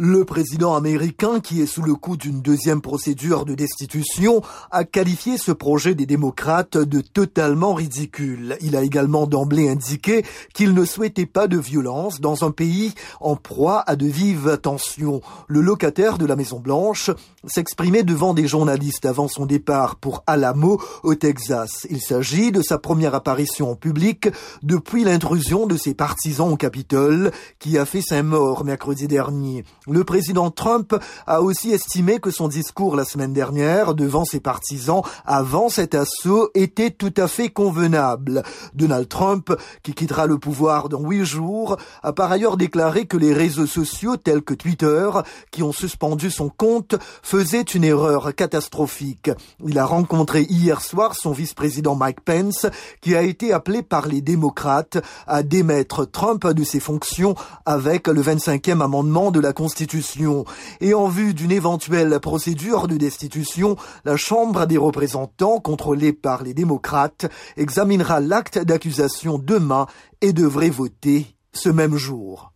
Le président américain, qui est sous le coup d'une deuxième procédure de destitution, a qualifié ce projet des démocrates de totalement ridicule. Il a également d'emblée indiqué qu'il ne souhaitait pas de violence dans un pays en proie à de vives tensions. Le locataire de la Maison Blanche s'exprimait devant des journalistes avant son départ pour Alamo, au Texas. Il s'agit de sa première apparition en public depuis l'intrusion de ses partisans au Capitole, qui a fait sa mort mercredi dernier. Le président Trump a aussi estimé que son discours la semaine dernière devant ses partisans avant cet assaut était tout à fait convenable. Donald Trump, qui quittera le pouvoir dans huit jours, a par ailleurs déclaré que les réseaux sociaux tels que Twitter, qui ont suspendu son compte, faisaient une erreur catastrophique. Il a rencontré hier soir son vice-président Mike Pence, qui a été appelé par les démocrates à démettre Trump de ses fonctions avec le 25e amendement de la Constitution et en vue d'une éventuelle procédure de destitution, la Chambre des représentants, contrôlée par les démocrates, examinera l'acte d'accusation demain et devrait voter ce même jour.